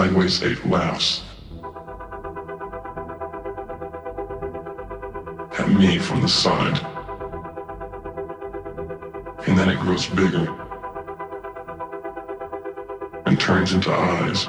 sideways sideways laughs at me from the side. And then it grows bigger and turns into eyes.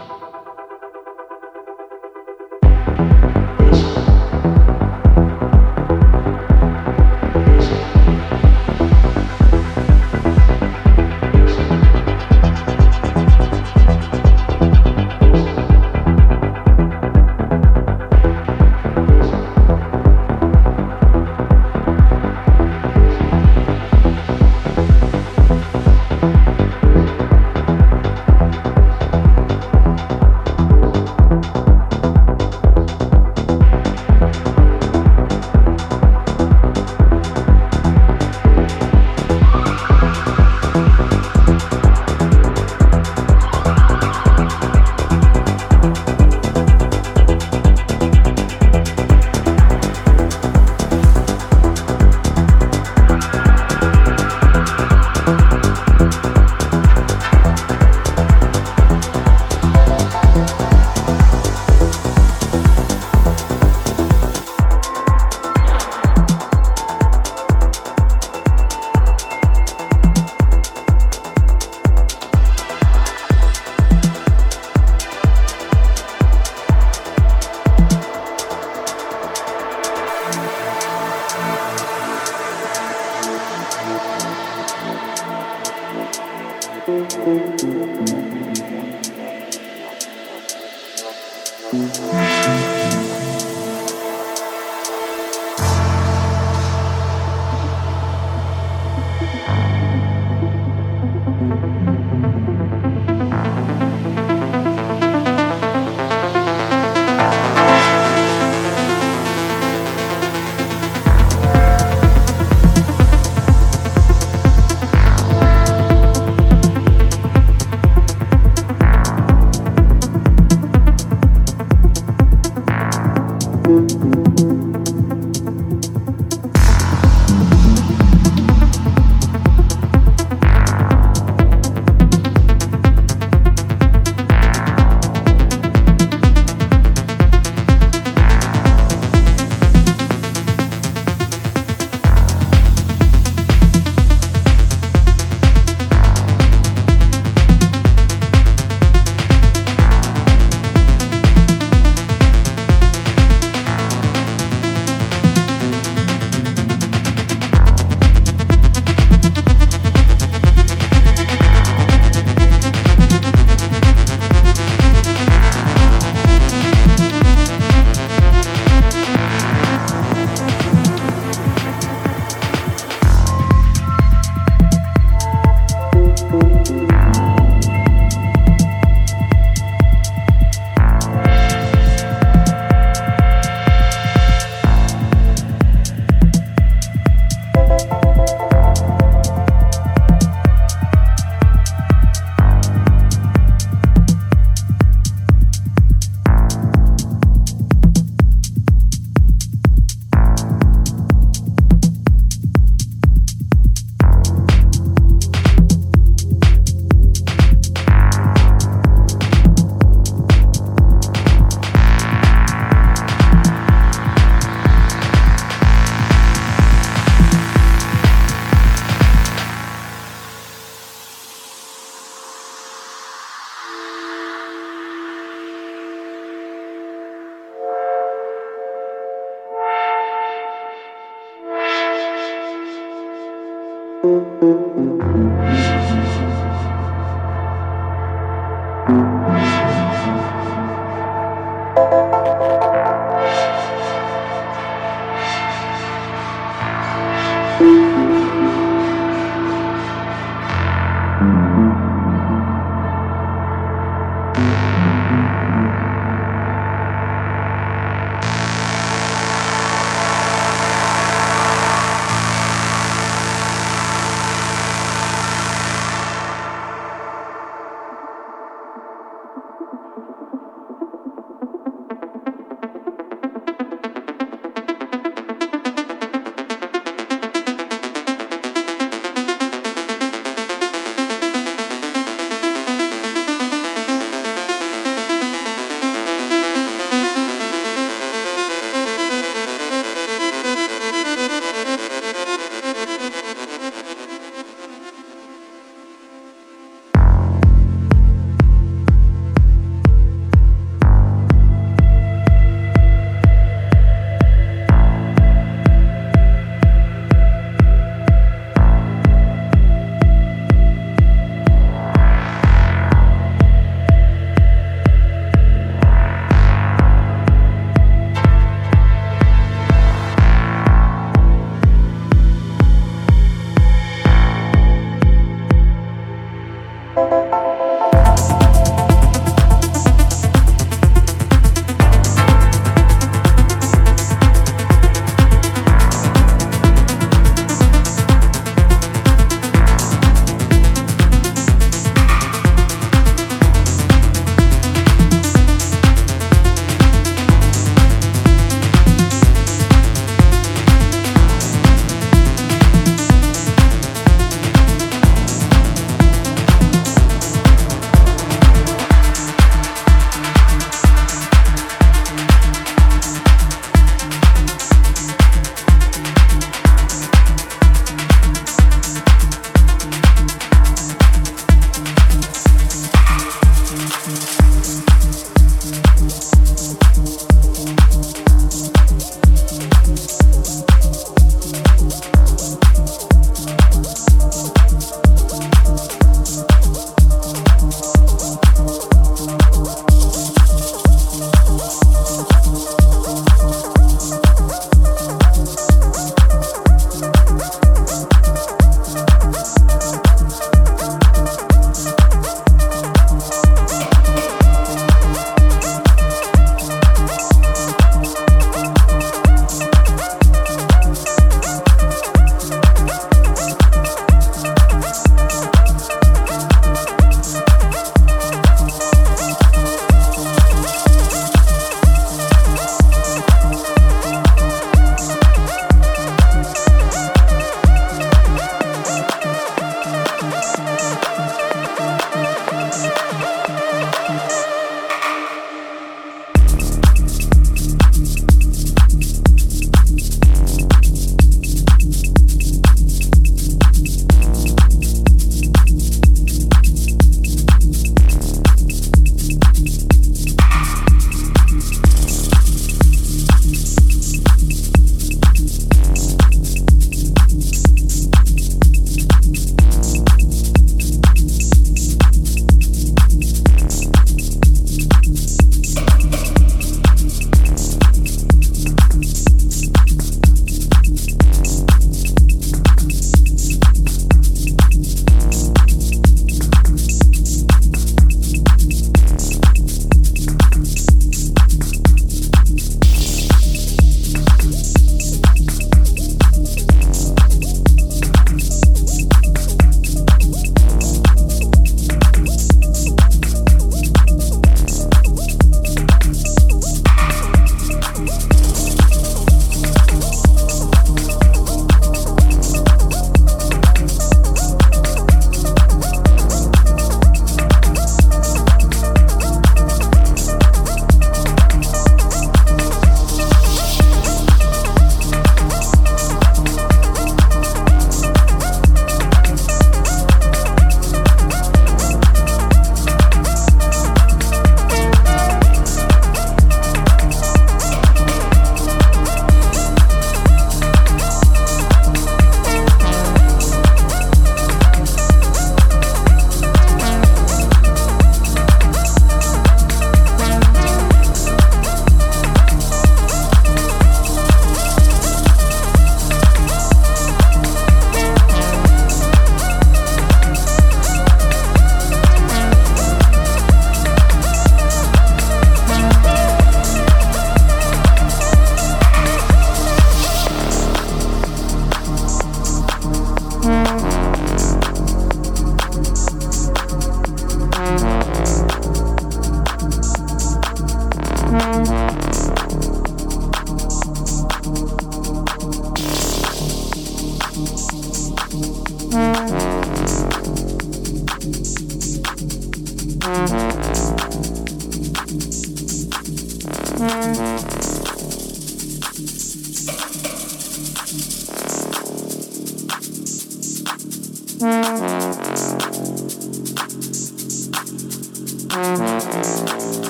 Música